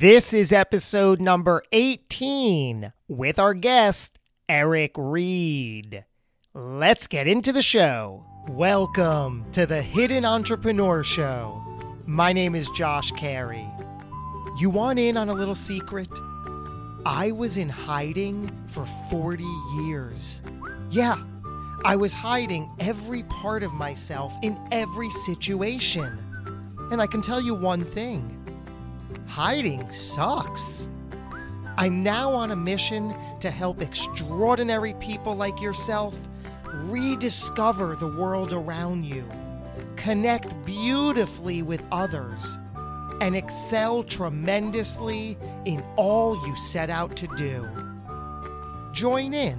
This is episode number 18 with our guest, Eric Reed. Let's get into the show. Welcome to the Hidden Entrepreneur Show. My name is Josh Cary. You want in on a little secret? I was in hiding for 40 years. Yeah, I was hiding every part of myself in every situation. And I can tell you one thing hiding sucks. I'm now on a mission to help extraordinary people like yourself rediscover the world around you, connect beautifully with others, and excel tremendously in all you set out to do. Join in.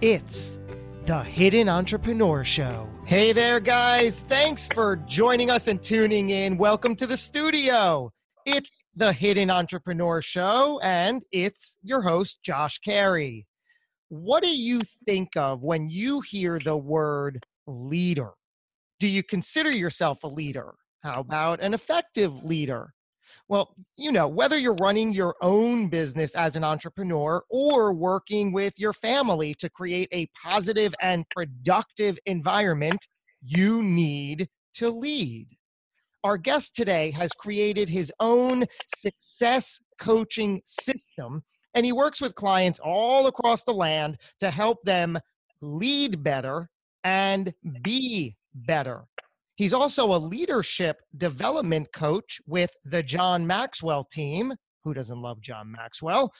It's the Hidden Entrepreneur Show. Hey there, guys. Thanks for joining us and tuning in. Welcome to the studio. It's the Hidden Entrepreneur Show, and it's your host, Josh Cary. What do you think of when you hear the word leader? Do you consider yourself a leader? How about an effective leader? Well, you know, whether you're running your own business as an entrepreneur or working with your family to create a positive and productive environment, you need to lead. Our guest today has created his own success coaching system, and he works with clients all across the land to help them lead better and be better. He's also a leadership development coach with the John Maxwell team. Who doesn't love John Maxwell?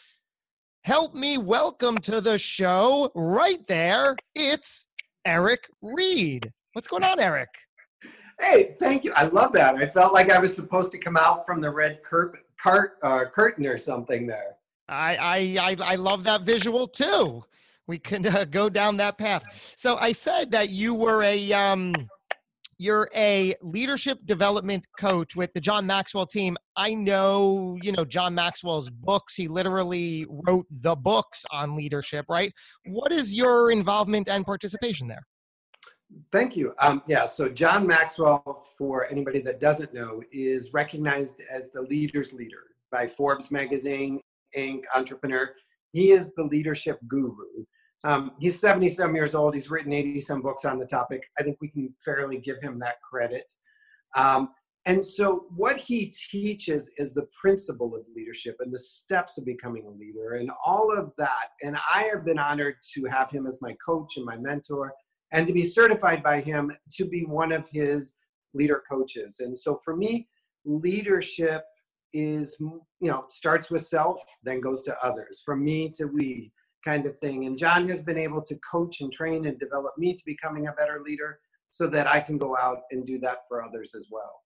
Help me welcome to the show right there. It's Eric Reed. What's going on, Eric? Hey, thank you. I love that. I felt like I was supposed to come out from the red cur- cart, uh, curtain or something there. I, I, I, I love that visual too. We can uh, go down that path. So I said that you were a um, you're a leadership development coach with the John Maxwell team. I know, you know, John Maxwell's books. He literally wrote the books on leadership, right? What is your involvement and participation there? Thank you. Um, yeah, so John Maxwell, for anybody that doesn't know, is recognized as the leader's leader by Forbes magazine, Inc., Entrepreneur. He is the leadership guru. Um, he's 77 years old. He's written 80 some books on the topic. I think we can fairly give him that credit. Um, and so, what he teaches is the principle of leadership and the steps of becoming a leader and all of that. And I have been honored to have him as my coach and my mentor and to be certified by him to be one of his leader coaches. And so for me, leadership is, you know, starts with self, then goes to others, from me to we kind of thing. And John has been able to coach and train and develop me to becoming a better leader so that I can go out and do that for others as well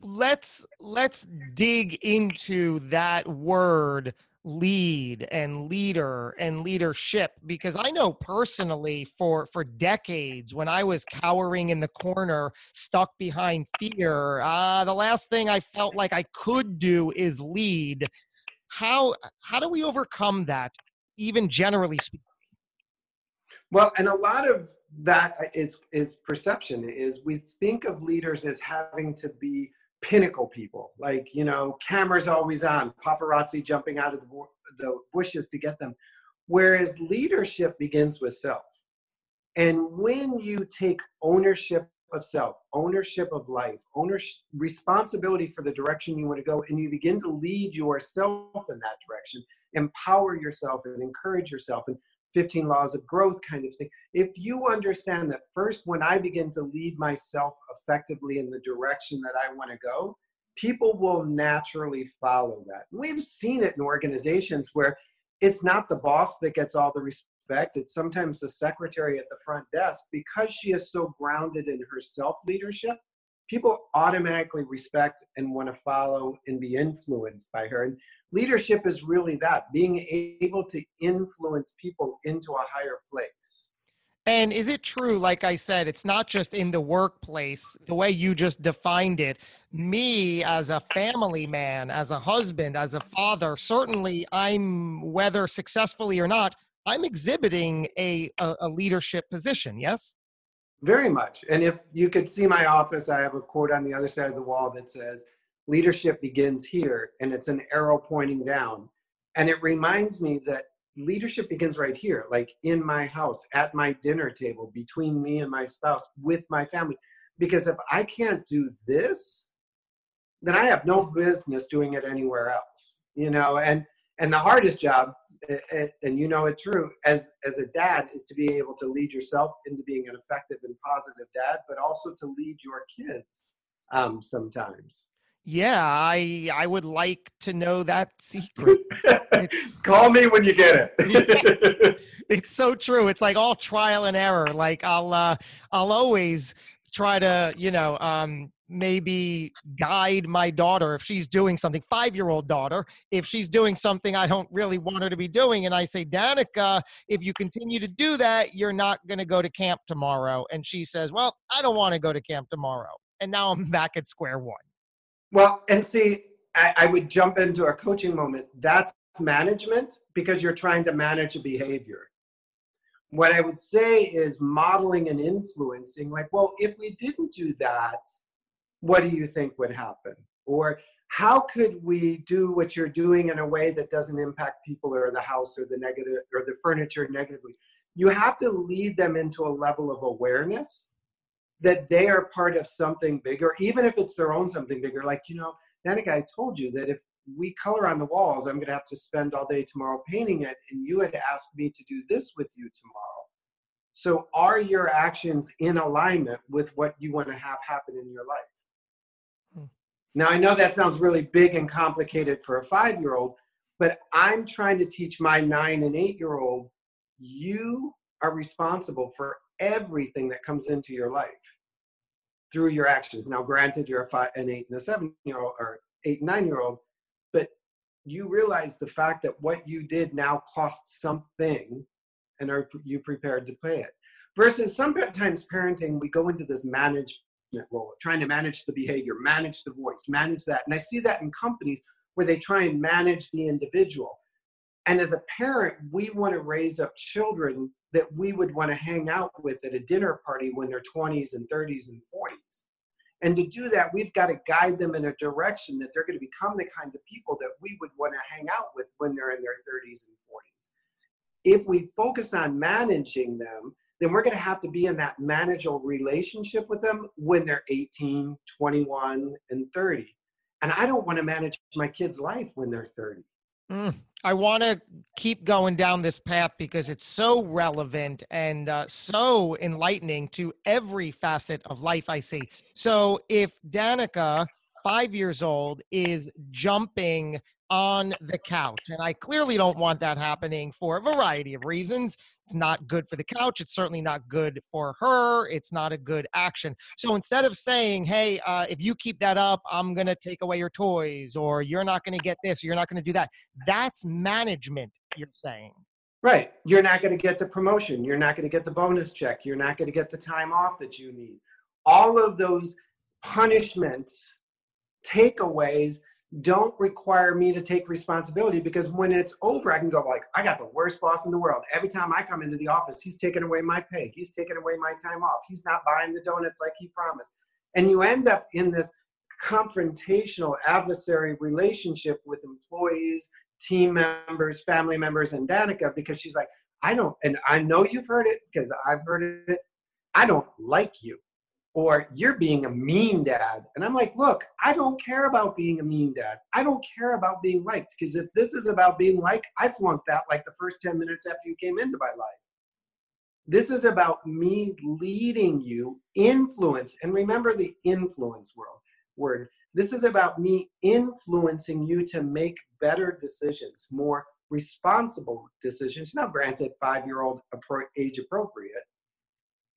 let's let's dig into that word lead and leader and leadership because i know personally for for decades when i was cowering in the corner stuck behind fear uh the last thing i felt like i could do is lead. How how do we overcome that even generally speaking well and a lot of that is is perception is we think of leaders as having to be pinnacle people. Like you know cameras always on paparazzi jumping out of the, the bushes to get them. Whereas leadership begins with self. And when you take ownership of self ownership of life ownership responsibility for the direction you want to go and you begin to lead yourself in that direction empower yourself and encourage yourself and 15 laws of growth kind of thing. If you understand that first, when I begin to lead myself effectively in the direction that I want to go, people will naturally follow that. We've seen it in organizations where it's not the boss that gets all the respect, it's sometimes the secretary at the front desk because she is so grounded in her self leadership. People automatically respect and want to follow and be influenced by her. And leadership is really that being able to influence people into a higher place. And is it true, like I said, it's not just in the workplace, the way you just defined it? Me, as a family man, as a husband, as a father, certainly I'm, whether successfully or not, I'm exhibiting a, a, a leadership position, yes? Very much. And if you could see my office, I have a quote on the other side of the wall that says, leadership begins here and it's an arrow pointing down. And it reminds me that leadership begins right here like in my house at my dinner table between me and my spouse with my family. Because if i can't do this then i have no business doing it anywhere else you know? And and the hardest job and you know it true as as a dad is to be able to lead yourself into being an effective and positive dad but also to lead your kids um, sometimes yeah i i would like to know that secret call me when you get it it's so true it's like all trial and error like i'll uh i'll always try to you know um maybe guide my daughter if she's doing something, five year old daughter, if she's doing something I don't really want her to be doing. And I say, Danica, if you continue to do that, you're not going to go to camp tomorrow. And she says, Well, I don't want to go to camp tomorrow. And now I'm back at square one. Well, and see, I, I would jump into a coaching moment. That's management because you're trying to manage a behavior what I would say is modeling and influencing, like, well, if we didn't do that, what do you think would happen? Or how could we do what you're doing in a way that doesn't impact people or the house or the negative or the furniture negatively? You have to lead them into a level of awareness that they are part of something bigger, even if it's their own something bigger. Like, you know, Danica, I told you that if we color on the walls, I'm going to have to spend all day tomorrow painting it, and you had asked me to do this with you tomorrow. So, are your actions in alignment with what you want to have happen in your life? Hmm. Now, I know that sounds really big and complicated for a five year old, but I'm trying to teach my nine and eight year old you are responsible for everything that comes into your life through your actions. Now, granted, you're a five, an eight, and a seven year old, or eight, nine year old, but you realize the fact that what you did now costs something and are you prepared to pay it? Versus sometimes parenting, we go into this management role, trying to manage the behavior, manage the voice, manage that. And I see that in companies where they try and manage the individual. And as a parent, we want to raise up children that we would want to hang out with at a dinner party when they're 20s and 30s and 40s. And to do that, we've got to guide them in a direction that they're going to become the kind of people that we would want to hang out with when they're in their 30s and 40s. If we focus on managing them, then we're going to have to be in that manageable relationship with them when they're 18, 21, and 30. And I don't want to manage my kid's life when they're 30. Mm, I want to keep going down this path because it's so relevant and uh, so enlightening to every facet of life I see. So if Danica, five years old, is jumping on the couch. And I clearly don't want that happening for a variety of reasons. It's not good for the couch. It's certainly not good for her. It's not a good action. So instead of saying, hey, uh, if you keep that up, I'm going to take away your toys, or you're not going to get this, or you're not going to do that, that's management, you're saying. Right. You're not going to get the promotion. You're not going to get the bonus check. You're not going to get the time off that you need. All of those punishments, takeaways don't require me to take responsibility because when it's over, I can go like, I got the worst boss in the world. Every time I come into the office, he's taking away my pay. He's taking away my time off. He's not buying the donuts like he promised. And you end up in this confrontational adversary relationship with employees, team members, family members, and Danica because she's like, I don't, and I know you've heard it because I've heard it. I don't like you or you're being a mean dad. And I'm like, look, I don't care about being a mean dad. I don't care about being liked because if this is about being liked, I flunked that like the first 10 minutes after you came into my life. This is about me leading you, influence, and remember the influence world word. This is about me influencing you to make better decisions, more responsible decisions. Now, granted, five year old age appropriate,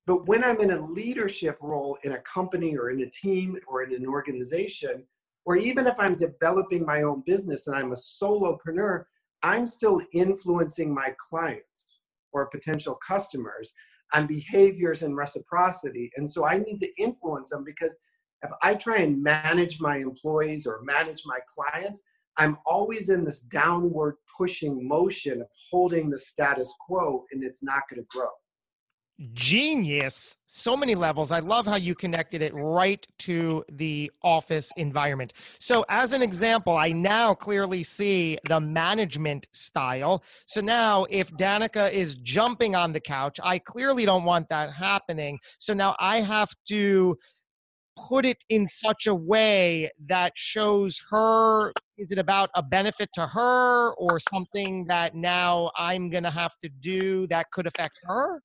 but when I'm in a leadership role in a company or in a team or in an organization, or even if I'm developing my own business and I'm a solopreneur, I'm still influencing my clients or potential customers on behaviors and reciprocity. And so I need to influence them because if I try and manage my employees or manage my clients, I'm always in this downward pushing motion of holding the status quo and it's not going to grow. Genius so many levels. I love how you connected it right to the office environment. So as an example i now clearly see the management style. So now if danica is jumping on the couch i clearly don't want that happening. So now i have to put it in such a way that shows her is it about a benefit to her or something that now i'm going to have to do that could affect her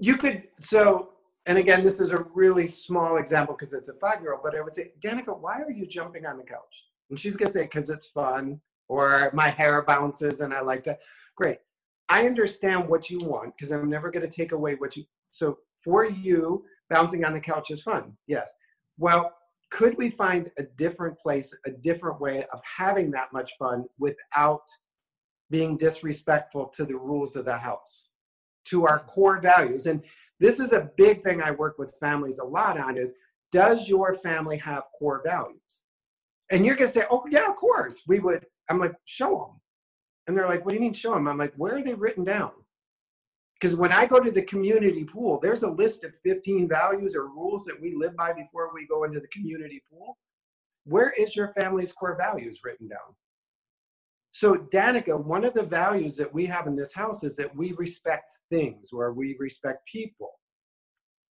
you could so and again this is a really small example because it's a five year old but i would say danica why are you jumping on the couch? And she's going to say because it's fun or my hair bounces and i like that great. I understand what you want because i'm never going to take away what you so for you bouncing on the couch is fun yes. Well could we find a different place a different way of having that much fun without being disrespectful to the rules of the house to our core values. And this is a big thing I work with families a lot on is does your family have core values? And you're to say, oh, yeah, of course. We would. I'm like, show them. And they're like, what do you mean show them? I'm like, where are they written down? Because when I go to the community pool, there's a list of 15 values or rules that we live by before we go into the community pool. Where is your family's core values written down? So, Danica, one of the values that we have in this house is that we respect things or we respect people.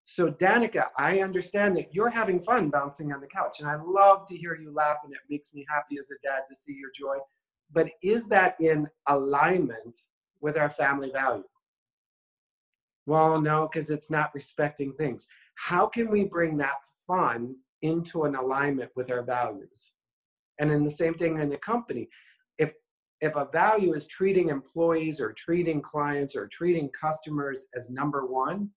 So, Danica, I understand that you're having fun bouncing on the couch, and I love to hear you laugh, and it makes me happy as a dad to see your joy. But is that in alignment with our family value? Well, no, because it's not respecting things. How can we bring that fun into an alignment with our values? And then the same thing in the company if a value is treating employees or treating clients or treating customers as number one,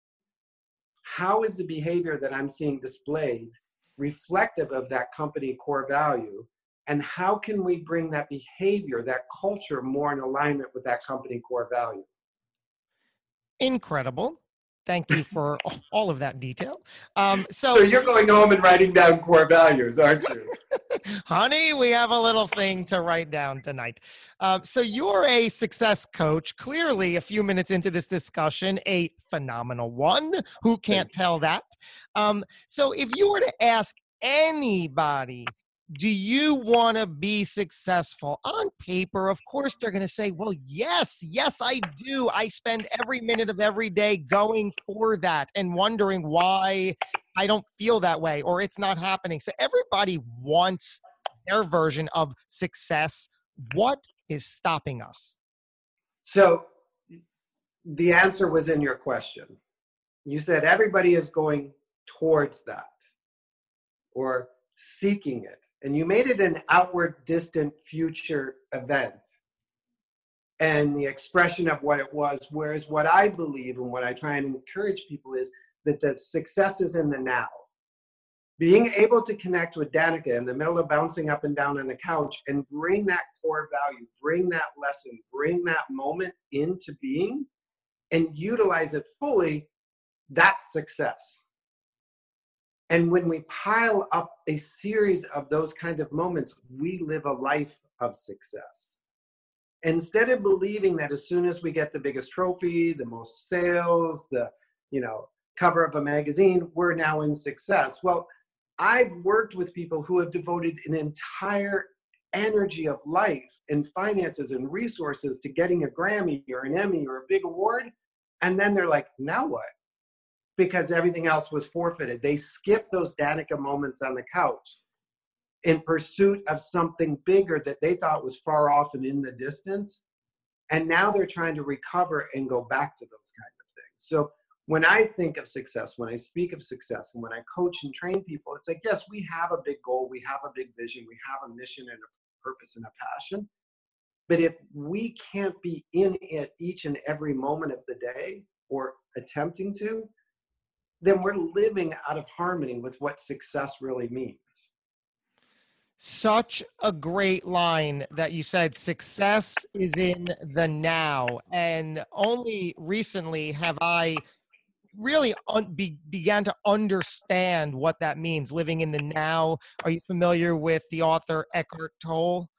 how is the behavior that I'm seeing displayed reflective of that company core value? And how can we bring that behavior, that culture more in alignment with that company core value? Incredible. Thank you for all of that detail. Um, so, so you're going home and writing down core values, aren't you? Honey, we have a little thing to write down tonight. Um, so you're a success coach. Clearly, a few minutes into this discussion, a phenomenal one. Who can't tell that? Um, so if you were to ask anybody do you want to be successful? On paper, of course, they're going to say, well, yes, yes, I do. I spend every minute of every day going for that and wondering why I don't feel that way or it's not happening. So everybody wants their version of success. What is stopping us? So the answer was in your question. You said everybody is going towards that or seeking it and you made it an outward distant future event and the expression of what it was whereas what i believe and what i try and encourage people is that the success is in the now being able to connect with danica in the middle of bouncing up and down on the couch and bring that core value bring that lesson bring that moment into being and utilize it fully that's success and when we pile up a series of those kind of moments, we live a life of success. Instead of believing that as soon as we get the biggest trophy, the most sales, the you know cover of a magazine, we're now in success. Well, I've worked with people who have devoted an entire energy of life and finances and resources to getting a Grammy or an Emmy or a big award. And then they're like, now what? because everything else was forfeited. They skipped those Danica moments on the couch in pursuit of something bigger that they thought was far off and in the distance. And now they're trying to recover and go back to those kind of things. So when I think of success, when I speak of success, and when I coach and train people, it's like, yes, we have a big goal, we have a big vision, we have a mission and a purpose and a passion. But if we can't be in it each and every moment of the day or attempting to, then we're living out of harmony with what success really means. Such a great line that you said success is in the now. And only recently have I really un- be- began to understand what that means living in the now. Are you familiar with the author Eckhart Tolle?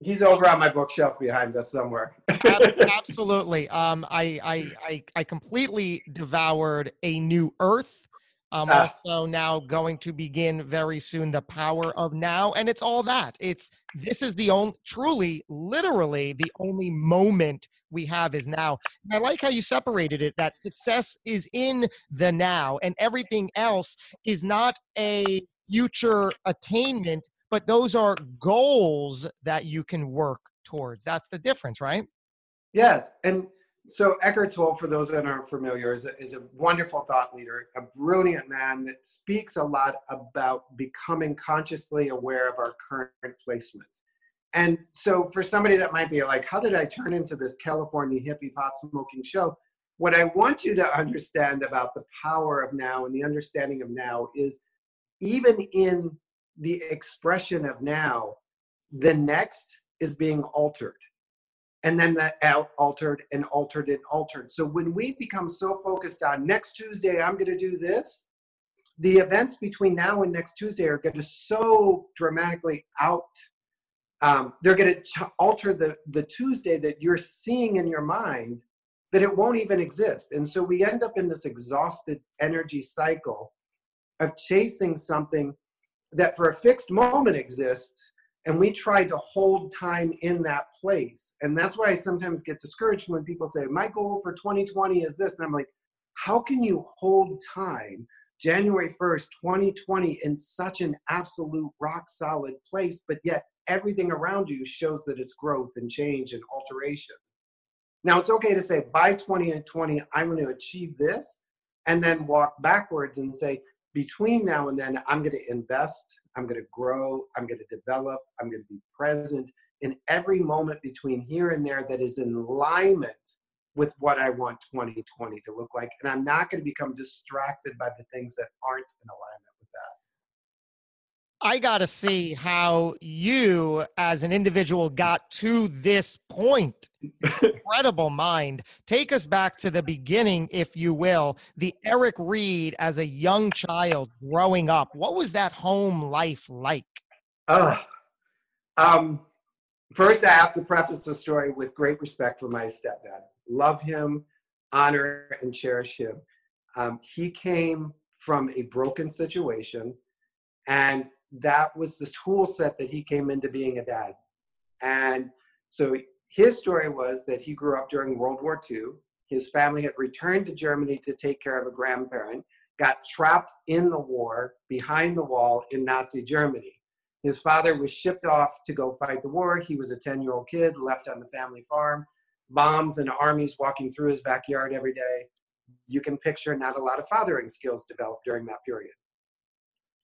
He's over on my bookshelf behind us somewhere. Absolutely. Um, I, I, I, I completely devoured A New Earth. I'm uh, also now going to begin very soon the power of now, and it's all that. It's this is the only, truly, literally, the only moment we have is now. And I like how you separated it. That success is in the now, and everything else is not a future attainment, but those are goals that you can work towards. That's the difference, right? Yes, and so Eckhart Tolle, for those that aren't familiar, is a, is a wonderful thought leader, a brilliant man that speaks a lot about becoming consciously aware of our current placement. And so for somebody that might be like, how did I turn into this California hippie pot smoking show? What I want you to understand about the power of now and the understanding of now is even in the expression of now, the next is being altered and then that out altered and altered and altered. So when we become so focused on next Tuesday, I'm going to do this, the events between now and next Tuesday are going to so dramatically out. Um, they're going to ch- alter the the Tuesday that you're seeing in your mind that it won't even exist. And so we end up in this exhausted energy cycle of chasing something that for a fixed moment exists and we try to hold time in that place and that's why i sometimes get discouraged when people say my goal for 2020 is this and i'm like how can you hold time january 1st 2020 in such an absolute rock solid place but yet everything around you shows that it's growth and change and alteration now it's okay to say by 2020 i'm going to achieve this and then walk backwards and say between now and then i'm going to invest I'm going to grow, I'm going to develop, I'm going to be present in every moment between here and there that is in alignment with what I want 2020 to look like. And I'm not going to become distracted by the things that aren't in alignment. I got to see how you, as an individual, got to this point. Incredible mind. Take us back to the beginning, if you will. The Eric Reed as a young child growing up. What was that home life like? Uh, um, first, I have to preface the story with great respect for my stepdad. Love him, honor, and cherish him. Um, he came from a broken situation and that was the tool set that he came into being a dad. And so his story was that he grew up during World War II. His family had returned to Germany to take care of a grandparent, got trapped in the war behind the wall in Nazi Germany. His father was shipped off to go fight the war. He was a 10 year old kid left on the family farm, bombs and armies walking through his backyard every day. You can picture not a lot of fathering skills developed during that period.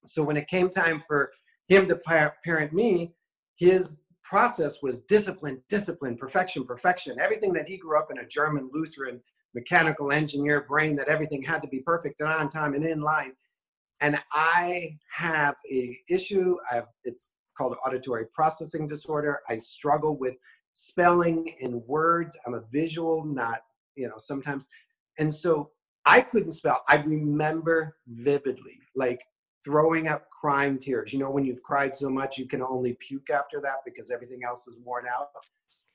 So when it came time for him to parent me, his process was discipline, discipline, perfection, perfection. Everything that he grew up in a German Lutheran mechanical engineer brain that everything had to be perfect and on time and in line. And I have a issue. I have, it's called auditory processing disorder. I struggle with spelling in words. I'm a visual, not you know sometimes. And so I couldn't spell. I remember vividly, like throwing up crying tears. You know, when you've cried so much, you can only puke after that because everything else is worn out.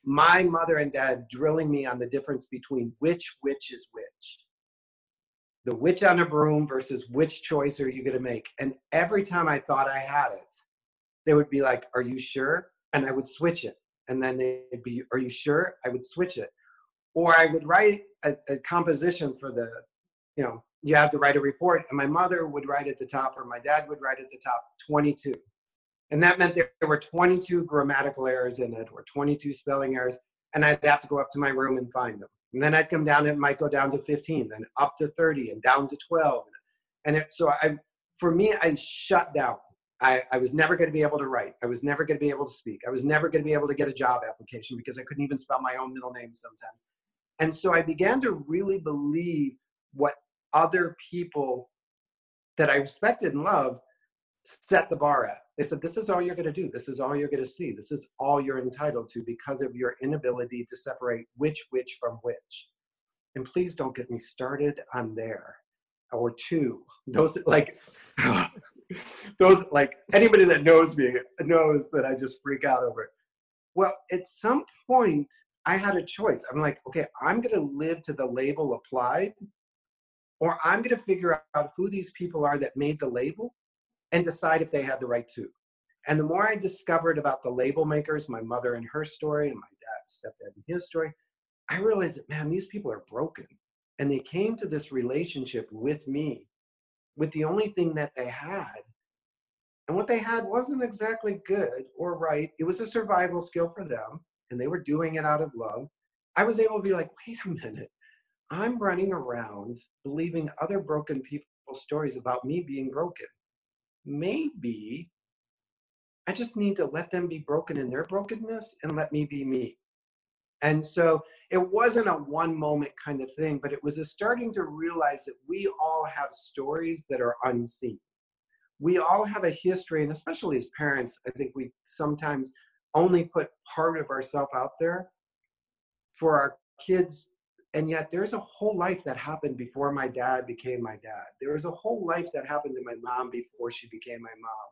My mother and dad drilling me on the difference between which witch is which. The witch on a broom versus which choice are you going to make? And every time I thought I had it, they would be like, Are you sure? And I would switch it. And then they'd be, Are you sure? I would switch it. Or I would write a, a composition for the, you know, you have to write a report. And my mother would write at the top, or my dad would write at the top, 22. And that meant there were 22 grammatical errors in it, or 22 spelling errors. And I'd have to go up to my room and find them. And then I'd come down, it might go down to 15, then up to 30, and down to 12. And it, so I, for me, I shut down. I, I was never going to be able to write. I was never going to be able to speak. I was never going to be able to get a job application because I couldn't even spell my own middle name sometimes. And so I began to really believe what other people that I respected and loved set the bar at. They said, This is all you're going to do. This is all you're going to see. This is all you're entitled to because of your inability to separate which which from which. And please don't get me started on there or two. Those like, those like anybody that knows me knows that I just freak out over it. Well, at some point, I had a choice. I'm like, okay, I'm going to live to the label applied, or I'm going to figure out who these people are that made the label and decide if they had the right to. And the more I discovered about the label makers, my mother and her story, and my dad, stepdad, and his story, I realized that, man, these people are broken. And they came to this relationship with me with the only thing that they had. And what they had wasn't exactly good or right. It was a survival skill for them, and they were doing it out of love. I was able to be like, wait a minute. I'm running around believing other broken people's stories about me being broken. Maybe I just need to let them be broken in their brokenness and let me be me. And so it wasn't a one moment kind of thing, but it was a starting to realize that we all have stories that are unseen. We all have a history, and especially as parents, I think we sometimes only put part of ourselves out there for our kids. And yet, there's a whole life that happened before my dad became my dad. There was a whole life that happened to my mom before she became my mom.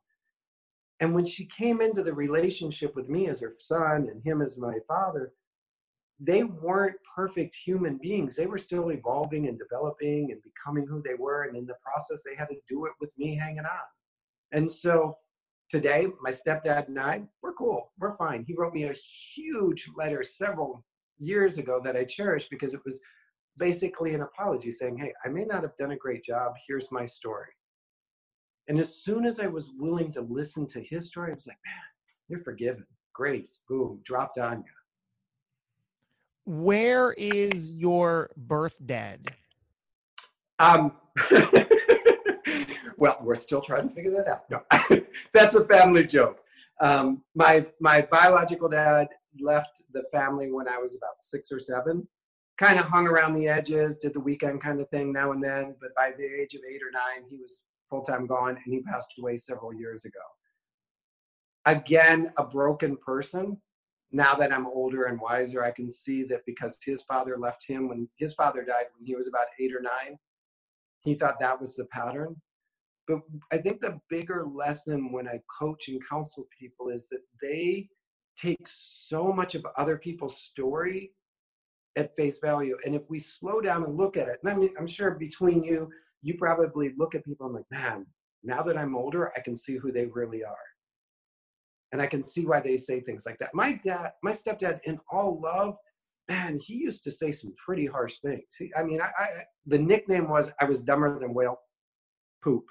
And when she came into the relationship with me as her son and him as my father, they weren't perfect human beings. They were still evolving and developing and becoming who they were. And in the process, they had to do it with me hanging on. And so today, my stepdad and I, we're cool. We're fine. He wrote me a huge letter several years ago that I cherish because it was basically an apology saying, Hey, I may not have done a great job. Here's my story. And as soon as I was willing to listen to his story, I was like, Man, you're forgiven. Grace, boom, dropped on you where is your birth dad? Um, well, we're still trying to figure that out. No, that's a family joke. Um, my my biological dad left the family when I was about six or seven. Kind of hung around the edges, did the weekend kind of thing now and then. But by the age of eight or nine, he was full time gone, and he passed away several years ago. Again, a broken person now that I'm older and wiser, I can see that because his father left him when his father died when he was about eight or nine, he thought that was the pattern. But I think the bigger lesson when I coach and counsel people is that they take so much of other people's story at face value. And if we slow down and look at it, and I mean, I'm sure between you, you probably look at people and like, man, now that I'm older, I can see who they really are and I can see why they say things like that. My dad, my stepdad, in all love, man, he used to say some pretty harsh things. He, I mean, I, I, the nickname was I was dumber than whale poop.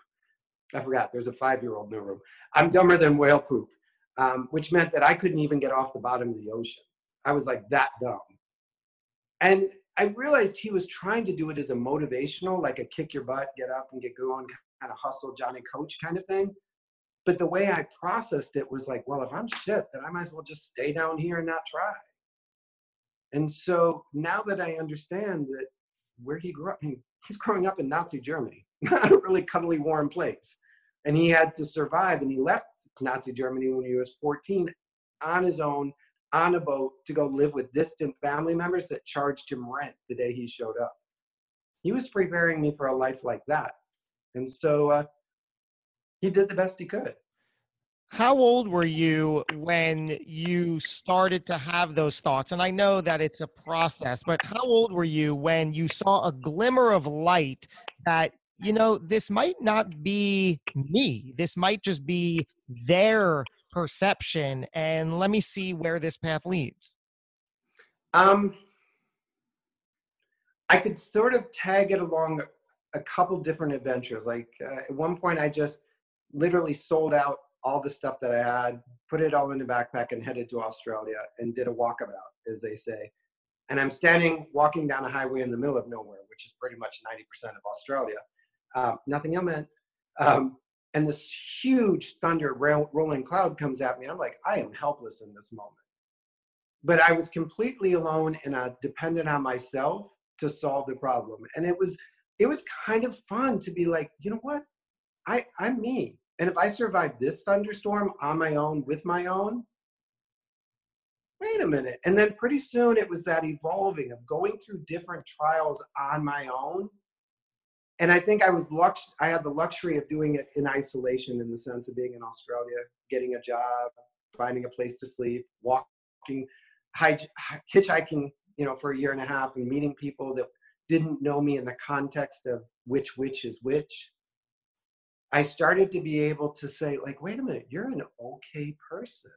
I forgot. There's a five-year-old in the room. I'm dumber than whale poop, um, which meant that I couldn't even get off the bottom of the ocean. I was like that dumb, and I realized he was trying to do it as a motivational, like a kick your butt, get up and get going, kind of hustle Johnny Coach kind of thing. But the way I processed it was like, well, if I'm shit, then I might as well just stay down here and not try. And so now that I understand that where he grew up, he's growing up in Nazi Germany, not a really cuddly, warm place. And he had to survive, and he left Nazi Germany when he was 14 on his own on a boat to go live with distant family members that charged him rent the day he showed up. He was preparing me for a life like that. And so uh, he did the best he could. How old were you when you started to have those thoughts? And I know that it's a process, but how old were you when you saw a glimmer of light that, you know, this might not be me? This might just be their perception. And let me see where this path leads. Um, I could sort of tag it along a couple different adventures. Like uh, at one point, I just literally sold out all the stuff that I had, put it all in a backpack, and headed to Australia and did a walkabout, as they say. And I'm standing walking down a highway in the middle of nowhere, which is pretty much 90% of Australia. Um, nothing I meant. Um, and this huge thunder rolling cloud comes at me. I'm like, I am helpless in this moment. But I was completely alone and uh, dependent on myself to solve the problem. And it was it was kind of fun to be like, you know what? I, I'm me. And if I survive this thunderstorm on my own with my own, wait a minute. And then pretty soon it was that evolving of going through different trials on my own. And I think I was lux- I had the luxury of doing it in isolation in the sense of being in Australia, getting a job, finding a place to sleep, walking walking, hitchhiking, you know, for a year and a half and meeting people that didn't know me in the context of which which is which. I started to be able to say, like, wait a minute, you're an okay person.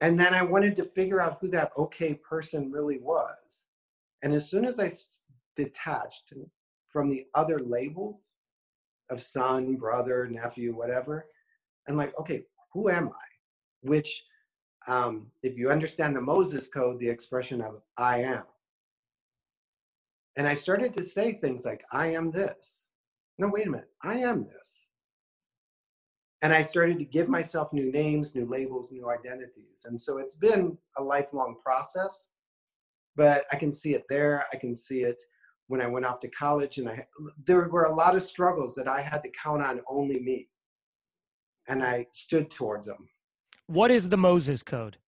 And then I wanted to figure out who that okay person really was. And as soon as I detached from the other labels of son, brother, nephew, whatever, I'm like, okay, who am I? Which, um, if you understand the Moses code, the expression of I am. And I started to say things like, I am this. No, wait a minute, I am this. And I started to give myself new names, new labels, new identities. And so it's been a lifelong process, but I can see it there. I can see it when I went off to college. And I, there were a lot of struggles that I had to count on only me. And I stood towards them. What is the Moses Code?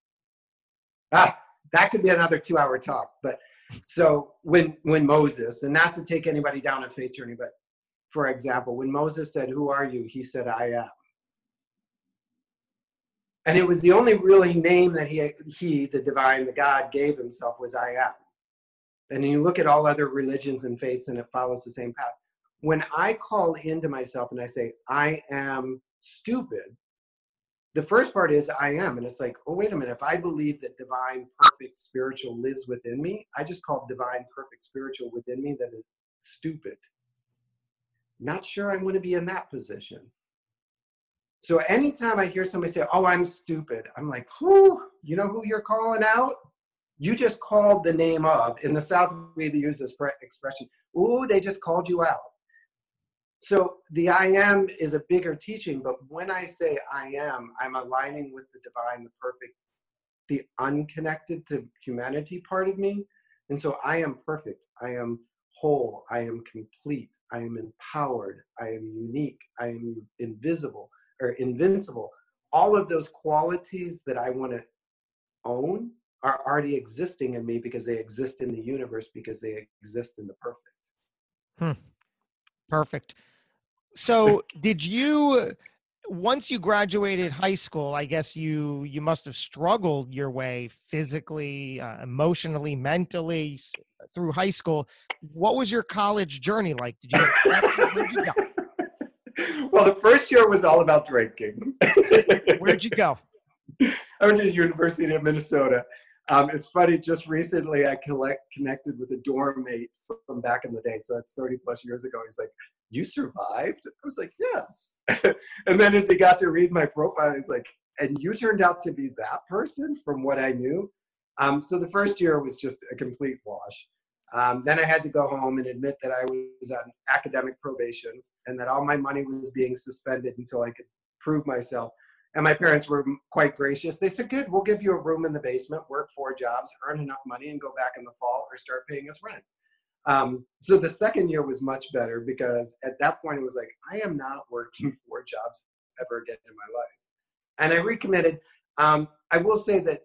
Ah, that could be another two hour talk. But so when when Moses, and not to take anybody down a faith journey, but for example, when Moses said, Who are you? He said, I am. And it was the only really name that he, he, the divine, the God, gave himself was I am. And you look at all other religions and faiths, and it follows the same path. When I call into myself and I say, I am stupid, the first part is I am. And it's like, oh, wait a minute. If I believe that divine, perfect, spiritual lives within me, I just call divine, perfect, spiritual within me that is stupid. Not sure I want to be in that position. So anytime I hear somebody say, oh, I'm stupid, I'm like, who? You know who you're calling out? You just called the name of. In the South, we use this expression, ooh, they just called you out. So the I am is a bigger teaching, but when I say I am, I'm aligning with the divine, the perfect, the unconnected to humanity part of me. And so I am perfect. I am whole. I am complete. I am empowered. I am unique. I am invisible or invincible. All of those qualities that I want to own are already existing in me because they exist in the universe because they exist in the perfect. Hmm. Perfect. So, did you once you graduated high school, I guess you you must have struggled your way physically, uh, emotionally, mentally through high school. What was your college journey like? Did you, where'd you go? Well, the first year was all about drinking. where'd you go? I went to the University of Minnesota, um, it's funny, just recently I collect, connected with a dorm mate from back in the day. So that's 30 plus years ago. He's like, You survived? I was like, Yes. and then as he got to read my profile, he's like, And you turned out to be that person from what I knew. Um, so the first year was just a complete wash. Um, then I had to go home and admit that I was on academic probation and that all my money was being suspended until I could prove myself. And my parents were quite gracious. They said, Good, we'll give you a room in the basement, work four jobs, earn enough money, and go back in the fall or start paying us rent. Um, so the second year was much better because at that point it was like, I am not working four jobs ever again in my life. And I recommitted. Um, I will say that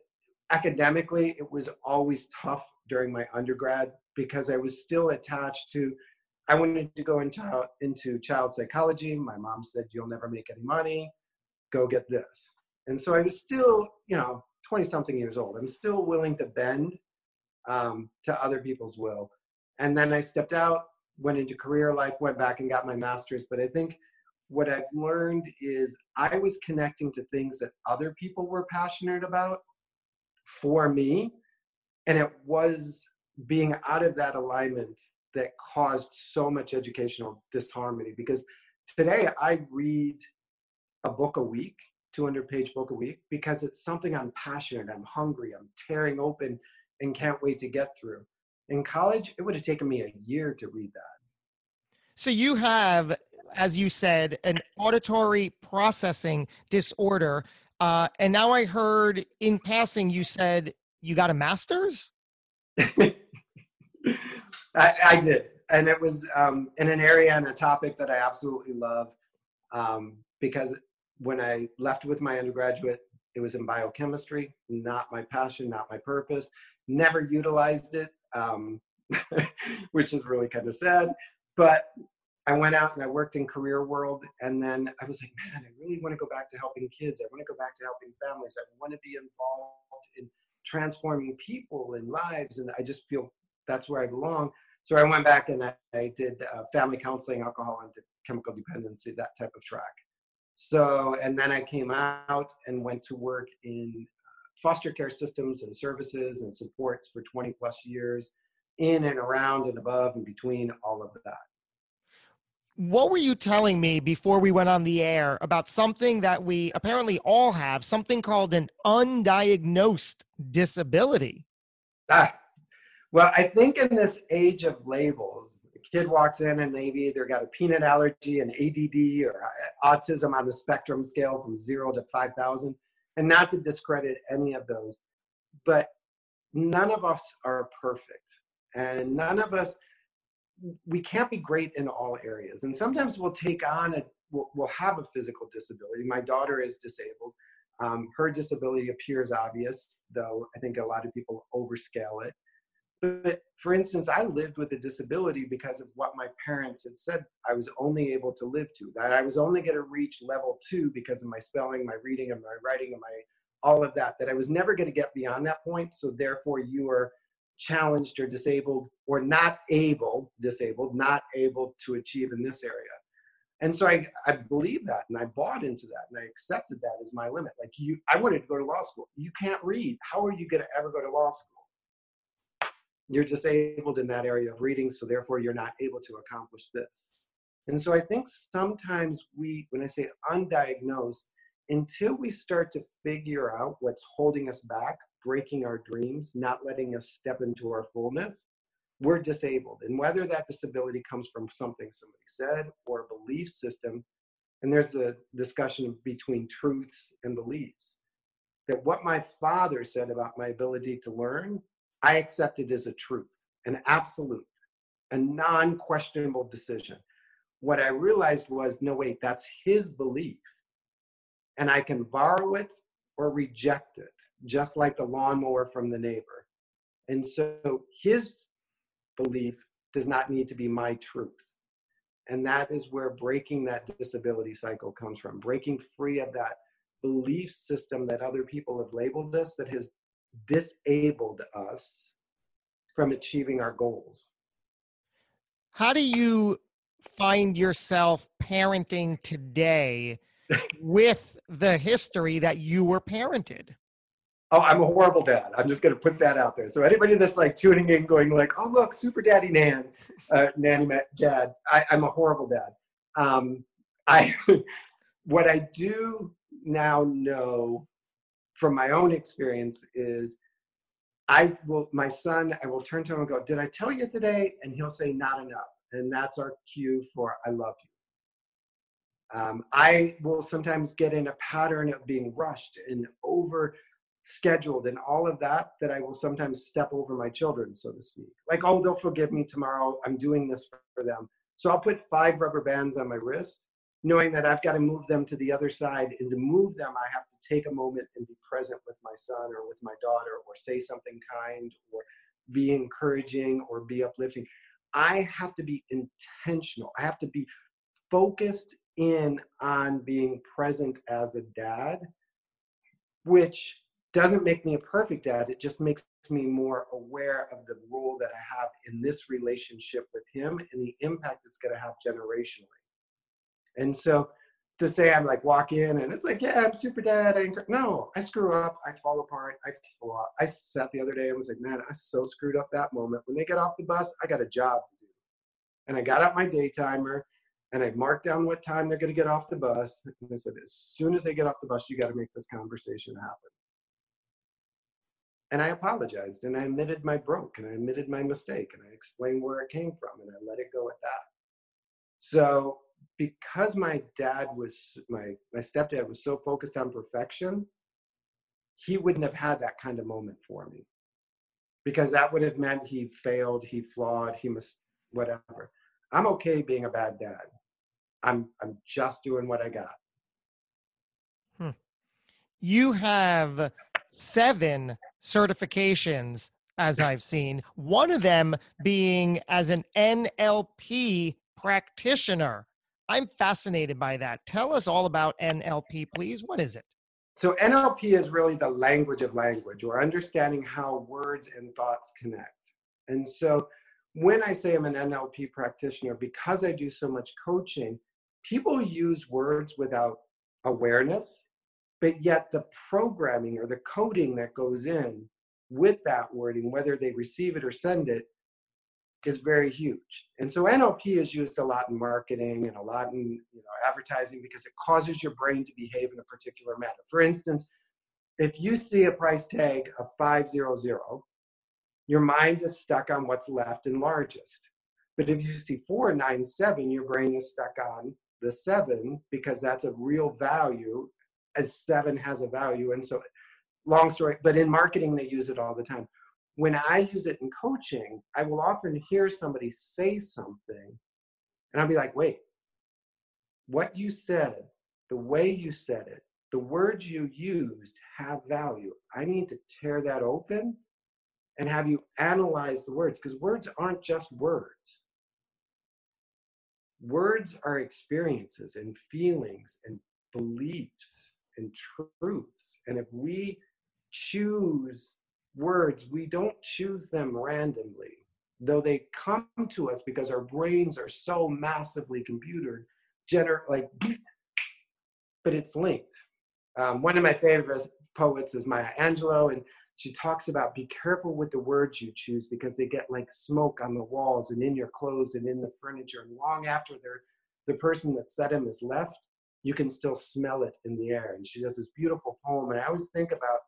academically, it was always tough during my undergrad because I was still attached to. I wanted to go into, into child psychology. My mom said, You'll never make any money go get this. And so I was still, you know, 20 something years old. I'm still willing to bend um, to other people's will. And then I stepped out, went into career life, went back and got my master's. But I think what I've learned is I was connecting to things that other people were passionate about for me. And it was being out of that alignment that caused so much educational disharmony because today I read a book a week 200 page book a week because it's something i'm passionate i'm hungry i'm tearing open and can't wait to get through. In college it would have taken me a year to read that. So you have as you said an auditory processing disorder uh, and now i heard in passing you said you got a master's? I, I, did. And it was um, in an area and a topic that i absolutely love um, because when I left with my undergraduate, it was in biochemistry, not my passion, not my purpose. Never utilized it, um, which is really kind of sad. But I went out and I worked in career world, and then I was like, man, I really want to go back to helping kids. I want to go back to helping families. I want to be involved in transforming people and lives, and I just feel that's where I belong. So I went back and I, I did uh, family counseling, alcohol and chemical dependency, that type of track. So, and then I came out and went to work in uh, foster care systems and services and supports for 20 plus years, in and around and above and between all of that what were you telling me before we went on the air about something that we apparently all have, something called an undiagnosed disability? Ah, well, I think in this age of labels, kid walks in and they've either got a peanut allergy, an ADD, or autism on the spectrum scale from zero to 5,000. And not to discredit any of those, but none of us are perfect. And none of us we can't be great in all areas and sometimes we'll take on a we'll, we'll have a physical disability my daughter is disabled um, her disability appears obvious though i think a lot of people overscale it but for instance i lived with a disability because of what my parents had said i was only able to live to that i was only going to reach level two because of my spelling my reading and my writing and my all of that that i was never going to get beyond that point so therefore you are challenged or disabled or not able, disabled, not able to achieve in this area. And so I, I believe that and I bought into that and I accepted that as my limit. Like you, I wanted to go to law school. You can't read. How are you going to ever go to law school? You're disabled in that area of reading, so therefore you're not able to accomplish this. And so I think sometimes we, when I say undiagnosed, until we start to figure out what's holding us back, breaking our dreams, not letting us step into our fullness, we're disabled. And whether that disability comes from something somebody said or a belief system, and there's a discussion between truths and beliefs. That what my father said about my ability to learn, I accepted it as a truth, an absolute, a non questionable decision. What I realized was no, wait, that's his belief. And I can borrow it or reject it, just like the lawnmower from the neighbor. And so his belief does not need to be my truth. And that is where breaking that disability cycle comes from, breaking free of that belief system that other people have labeled us that has disabled us from achieving our goals. How do you find yourself parenting today with the history that you were parented. Oh, I'm a horrible dad. I'm just going to put that out there. So anybody that's like tuning in, going like, "Oh, look, Super Daddy Nan, uh, Nanny Dad," I, am a horrible dad. Um, I what I do now know from my own experience is I will my son. I will turn to him and go, "Did I tell you today?" And he'll say, "Not enough." And that's our cue for "I love you." Um, I will sometimes get in a pattern of being rushed and over scheduled and all of that that I will sometimes step over my children, so to speak. Like, oh, they'll forgive me tomorrow. I'm doing this for them. So I'll put five rubber bands on my wrist, knowing that I've got to move them to the other side. And to move them, I have to take a moment and be present with my son or with my daughter or say something kind or be encouraging or be uplifting. I have to be intentional. I have to be focused in on being present as a dad, which doesn't make me a perfect dad. It just makes me more aware of the role that I have in this relationship with him and the impact it's going to have generationally. And so to say I'm like walk in and it's like, yeah, I'm super dad. I no, I screw up. I fall apart. I fall. I sat the other day and was like, man, I so screwed up that moment. When they get off the bus, I got a job to do. And I got out my day timer and I marked down what time they're going to get off the bus. And I said, as soon as they get off the bus, you got to make this conversation happen. And I apologized and I admitted my broke and I admitted my mistake and I explained where it came from and I let it go at that. So because my dad was my my stepdad was so focused on perfection, he wouldn't have had that kind of moment for me. Because that would have meant he failed, he flawed, he must whatever. I'm okay being a bad dad. I'm I'm just doing what I got. Hmm. You have seven certifications as I've seen. One of them being as an NLP practitioner. I'm fascinated by that. Tell us all about NLP, please. What is it? So, NLP is really the language of language or understanding how words and thoughts connect. And so, when I say I'm an NLP practitioner, because I do so much coaching, people use words without awareness, but yet the programming or the coding that goes in with that wording, whether they receive it or send it, is very huge. And so NLP is used a lot in marketing and a lot in you know, advertising because it causes your brain to behave in a particular manner. For instance, if you see a price tag of 500, your mind is stuck on what's left and largest. But if you see 497, your brain is stuck on the seven because that's a real value as seven has a value. And so long story, but in marketing, they use it all the time when I use it in coaching, I will often hear somebody say something and I'll be like, wait, what you said, the way you said it, the words you used have value. I need to tear that open and have you analyze the words because words aren't just words. Words are experiences and feelings and beliefs and truths. And if we choose words, we don't choose them randomly, though they come to us because our brains are so massively computered, gener- like, but it's linked. Um, one of my favorite poets is Maya Angelou, and she talks about be careful with the words you choose because they get like smoke on the walls and in your clothes and in the furniture. And long after the person that said them is left, you can still smell it in the air. And she does this beautiful poem. And I always think about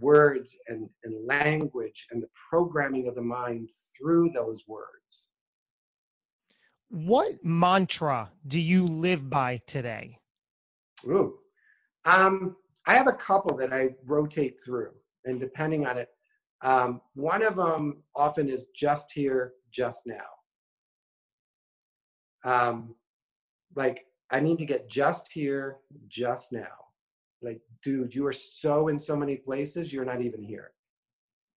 words and, and language and the programming of the mind through those words. What mantra do you live by today? Ooh. Um, I have a couple that I rotate through, and depending on it, um, one of them often is just here, just now. Um, like, I need to get just here, just now like dude you are so in so many places you're not even here.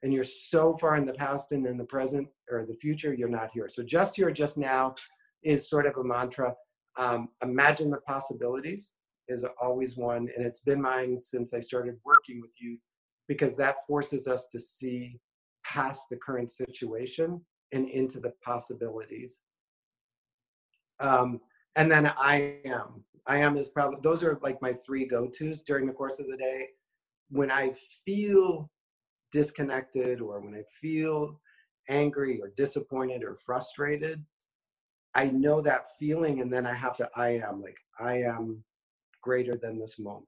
And you're so far in the past and in the present or the future you're not here. So just here just now is sort of a mantra. Um, imagine the possibilities is always one and it's been mine since i started working with you because that forces us to see past the current situation and into the possibilities. Um, and then I am. I am is probably those are like my three go-tos during the course of the day. When I feel disconnected or when I feel angry or disappointed or frustrated, I know that feeling and then I have to I am like I am greater than this moment.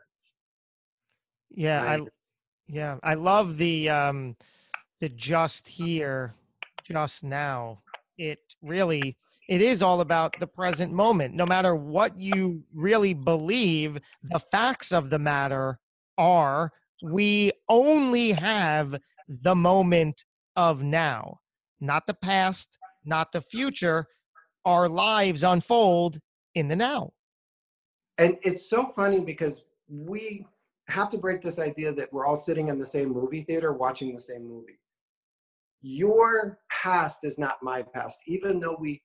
Yeah, I yeah, I love the um the just here just now. It really it is all about the present moment. No matter what you really believe, the facts of the matter are we only have the moment of now, not the past, not the future. Our lives unfold in the now. And it's so funny because we have to break this idea that we're all sitting in the same movie theater watching the same movie. Your past is not my past, even though we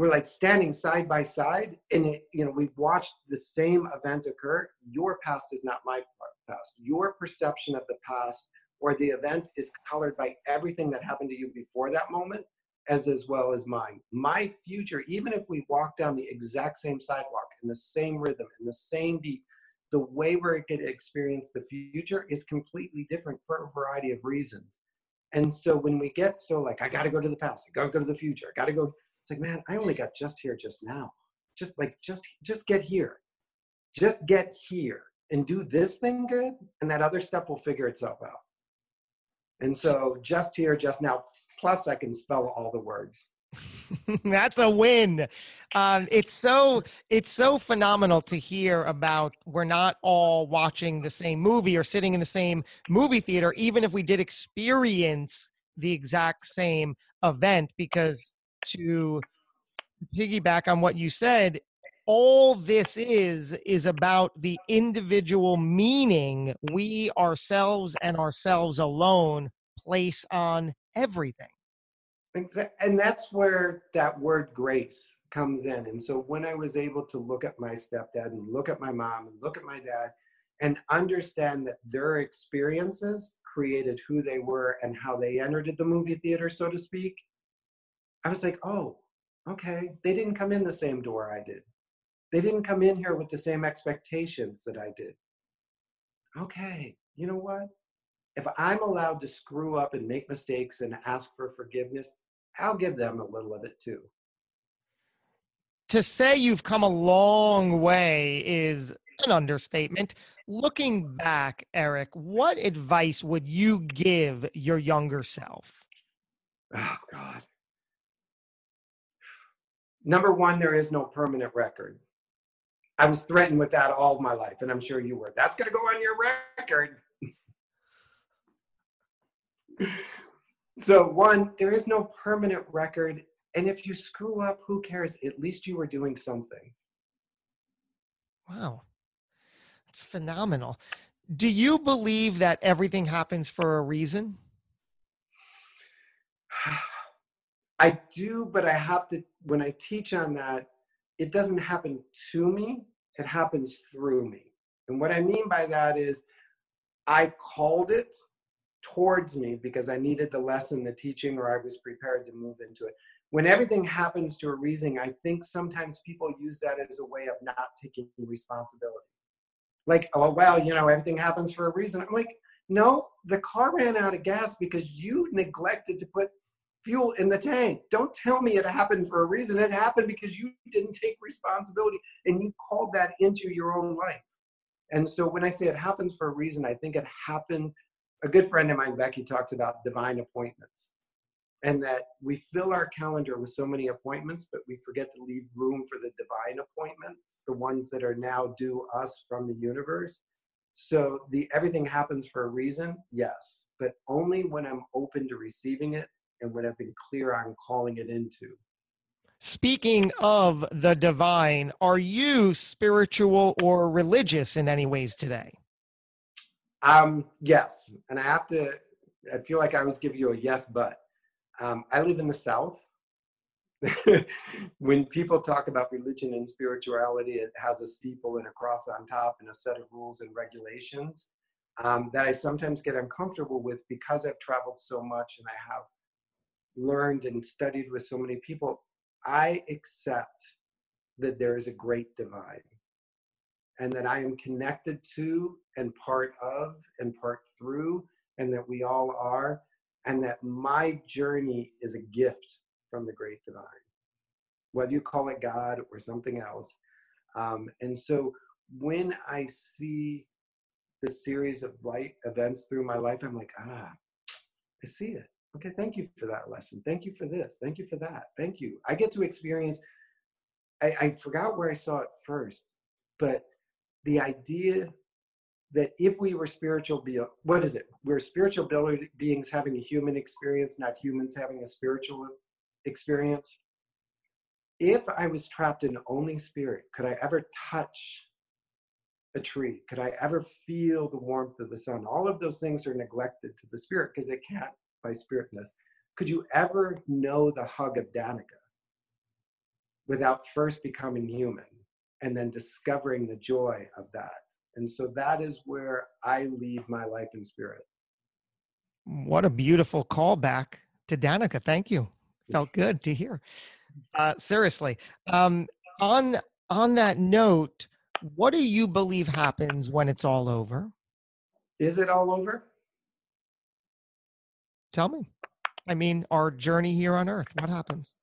we're like standing side by side and it, you know we've watched the same event occur. Your past is not my past. Your perception of the past or the event is colored by everything that happened to you before that moment as as well as mine. My future even if we walk down the exact same sidewalk in the same rhythm in the same beat the way we're going to experience the future is completely different for a variety of reasons. And so when we get so like i got to go to the past i got to go to the future i got to go it's like, man, I only got just here just now. Just like, just, just get here. Just get here and do this thing good, and that other stuff will figure itself out. And so, just here, just now. Plus, I can spell all the words. That's a win. Um, it's so it's so phenomenal to hear about. We're not all watching the same movie or sitting in the same movie theater, even if we did experience the exact same event, because to piggyback on what you said, all this is is about the individual meaning we ourselves and ourselves alone place on everything. And that's where that word grace comes in. And so when I was able to look at my stepdad and look at my mom and look at my dad and understand that their experiences created who they were and how they entered the movie theater, so to speak, I was like, oh, okay, they didn't come in the same door I did. They didn't come in here with the same expectations that I did. Okay, you know what? If I'm allowed to screw up and make mistakes and ask for forgiveness, I'll give them a little of it too. To say you've come a long way is an understatement. Looking back, Eric, what advice would you give your younger self? Oh, God. Number one, there is no permanent record. I was threatened with that all my life, and I'm sure you were. That's going to go on your record. so, one, there is no permanent record. And if you screw up, who cares? At least you were doing something. Wow. It's phenomenal. Do you believe that everything happens for a reason? I do, but I have to, when I teach on that, it doesn't happen to me, it happens through me. And what I mean by that is I called it towards me because I needed the lesson, the teaching, or I was prepared to move into it. When everything happens to a reason, I think sometimes people use that as a way of not taking responsibility. Like, oh, well, you know, everything happens for a reason. I'm like, no, the car ran out of gas because you neglected to put fuel in the tank. Don't tell me it happened for a reason. It happened because you didn't take responsibility and you called that into your own life. And so when I say it happens for a reason, I think it happened. A good friend of mine, Becky, talks about divine appointments and that we fill our calendar with so many appointments, but we forget to leave room for the divine appointments, the ones that are now due us from the universe. So the everything happens for a reason, yes, but only when I'm open to receiving it and when I've been clear on calling it into. Speaking of the divine, are you spiritual or religious in any ways today? Um, yes, and I have to. I feel like I was giving you a yes, but um, I live in the South. when people talk about religion and spirituality, it has a steeple and a cross on top and a set of rules and regulations um, that I sometimes get uncomfortable with because I've traveled so much and I have learned and studied with so many people, I accept that there is a great divine and that I am connected to and part of and part through, and that we all are, and that my journey is a gift from the great divine, whether you call it God or something else. Um, and so when I see the series of light events through my life, I'm like, ah, I see it okay thank you for that lesson. Thank you for this. Thank you for that. Thank you. I get to experience i, I forgot where i saw it first but the idea that if we were spiritual be what is it? We're spiritual beings having a human experience not humans having a spiritual experience. If i was trapped in only spirit could i ever touch a tree? Could i ever feel the warmth of the sun? All of those things are neglected to the spirit because it can't by spiritness. Could you ever know the hug of Danica without first becoming human and then discovering the joy of that? And so that is where I lead my life in spirit. What a beautiful callback to Danica. Thank you. Felt good to hear. Uh, seriously. Um, on on that note, what do you believe happens when it's all over? Is it all over? Tell me. I mean, our journey here on earth, what happens?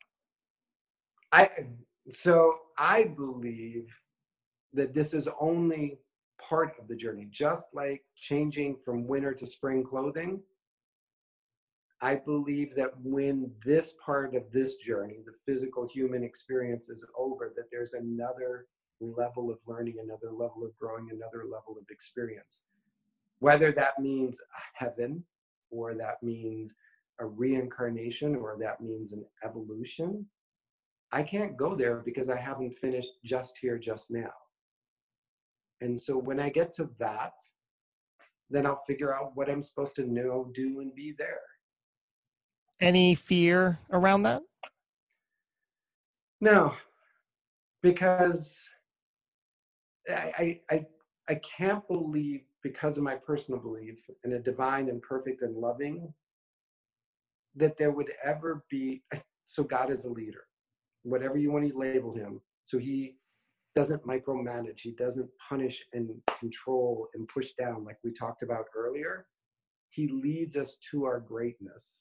I so I believe that this is only part of the journey, just like changing from winter to spring clothing. I believe that when this part of this journey, the physical human experience is over, that there's another level of learning, another level of growing, another level of experience. Whether that means heaven, or that means a reincarnation, or that means an evolution. I can't go there because I haven't finished just here, just now. And so when I get to that, then I'll figure out what I'm supposed to know, do, and be there. Any fear around that? No, because I, I, I can't believe, because of my personal belief in a divine and perfect and loving, that there would ever be. So God is a leader, whatever you want to label him. So he doesn't micromanage. He doesn't punish and control and push down like we talked about earlier. He leads us to our greatness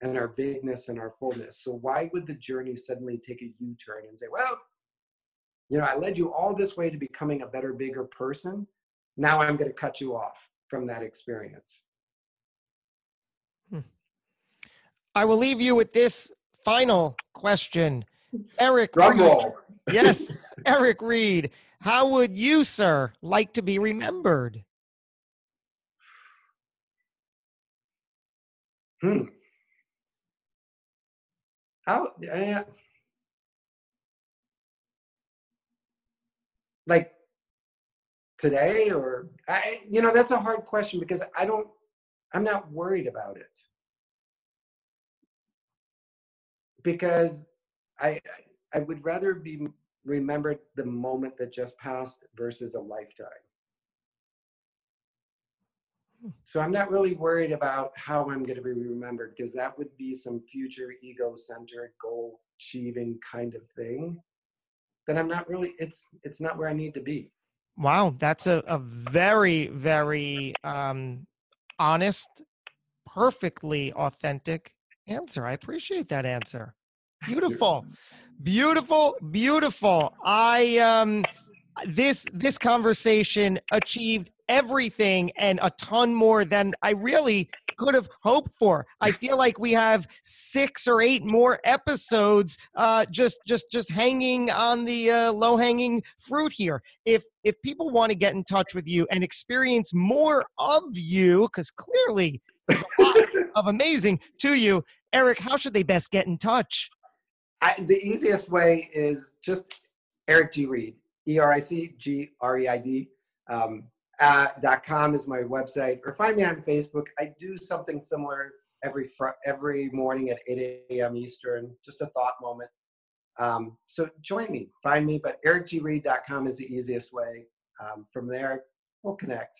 and our bigness and our fullness. So why would the journey suddenly take a U-turn and say, well, you know, I led you all this way to becoming a better, bigger person. Now I'm going to cut you off from that experience. Hmm. I will leave you with this final question. Eric, yes, Eric Reid, how would you, sir, like to be remembered? Hmm. How? Uh, like today or I, you know that's a hard question because i don't i'm not worried about it because i i would rather be remembered the moment that just passed versus a lifetime hmm. so i'm not really worried about how i'm going to be remembered because that would be some future ego-centered goal achieving kind of thing that I'm not really it's it's not where I need to be. Wow, that's a, a very, very um honest, perfectly authentic answer. I appreciate that answer. Beautiful. Beautiful, beautiful. I um this this conversation achieved everything and a ton more than I really could have hoped for. I feel like we have six or eight more episodes uh, just just just hanging on the uh, low hanging fruit here. If if people want to get in touch with you and experience more of you, because clearly there's a lot of amazing to you, Eric, how should they best get in touch? I, the easiest way is just Eric G. Reid, E R I C G R E I D. Um, uh, .com is my website, or find me on Facebook. I do something similar every fr- every morning at 8 a.m. Eastern, just a thought moment. Um, so join me, find me, but ericgreid.com is the easiest way. Um, from there, we'll connect.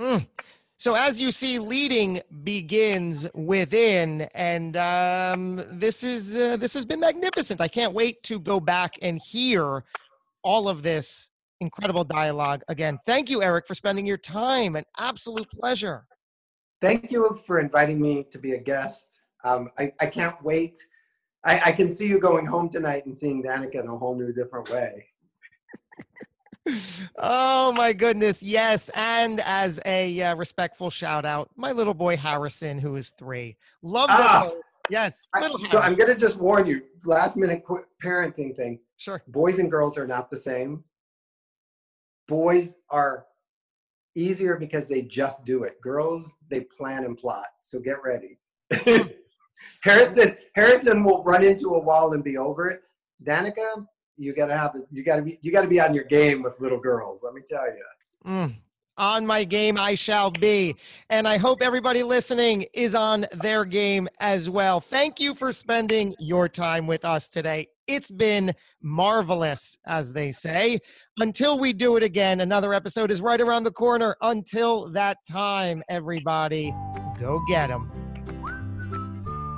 Mm. So as you see, leading begins within, and um, this is uh, this has been magnificent. I can't wait to go back and hear all of this incredible dialogue. Again, thank you, Eric, for spending your time. An absolute pleasure. Thank you for inviting me to be a guest. Um, I, I can't wait. I, I can see you going home tonight and seeing Danica in a whole new different way. oh my goodness yes and as a uh, respectful shout out my little boy harrison who is three love ah, yes I, so i'm going to just warn you last minute parenting thing sure boys and girls are not the same boys are easier because they just do it. Girls, they plan and plot. So get ready. Harrison, Harrison will run into a wall and be over it. Danica, you gotta have you gotta be you gotta be on your game with little girls. Let me tell you. Mm, on my game I shall be. And I hope everybody listening is on their game as well. Thank you for spending your time with us today. It's been marvelous, as they say. Until we do it again, another episode is right around the corner. Until that time, everybody, go get them.